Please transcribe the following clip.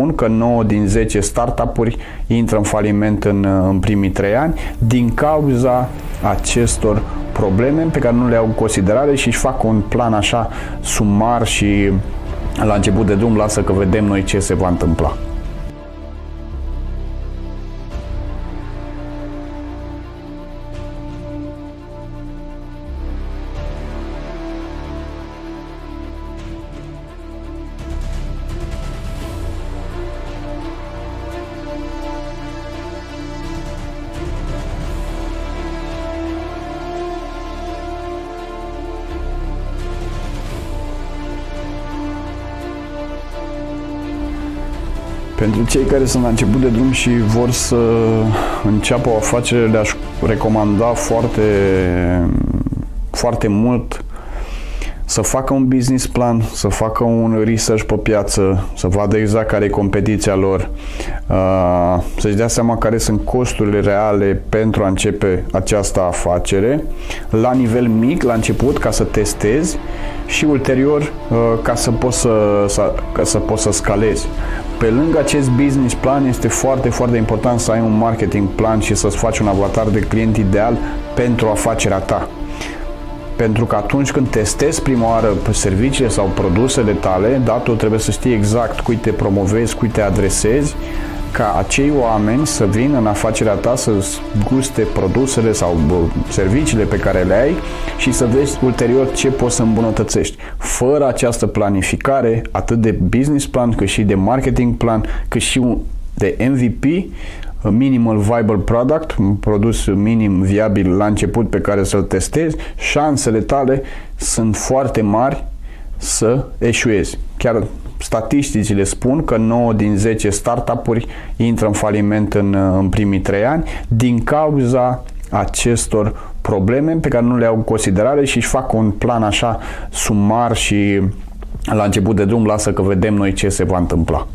spun că 9 din 10 startup-uri intră în faliment în, în primii 3 ani din cauza acestor probleme pe care nu le au în considerare și își fac un plan așa sumar și la început de drum lasă că vedem noi ce se va întâmpla. Pentru cei care sunt la început de drum și vor să înceapă o afacere, le-aș recomanda foarte, foarte mult să facă un business plan, să facă un research pe piață, să vadă exact care e competiția lor, uh, să-și dea seama care sunt costurile reale pentru a începe această afacere la nivel mic, la început, ca să testezi și ulterior uh, ca să poți să, să, ca să, poți să scalezi. Pe lângă acest business plan este foarte, foarte important să ai un marketing plan și să-ți faci un avatar de client ideal pentru afacerea ta. Pentru că atunci când testezi prima oară pe serviciile sau produsele tale, da, tu trebuie să știi exact cui te promovezi, cui te adresezi, ca acei oameni să vină în afacerea ta să guste produsele sau serviciile pe care le ai și să vezi ulterior ce poți să îmbunătățești. Fără această planificare, atât de business plan, cât și de marketing plan, cât și de MVP, minimal viable product, un produs minim viabil la început pe care să-l testezi, șansele tale sunt foarte mari să eșuezi. Chiar statisticile spun că 9 din 10 startup-uri intră în faliment în, în primii 3 ani din cauza acestor probleme pe care nu le au în considerare și își fac un plan așa sumar și la început de drum lasă că vedem noi ce se va întâmpla.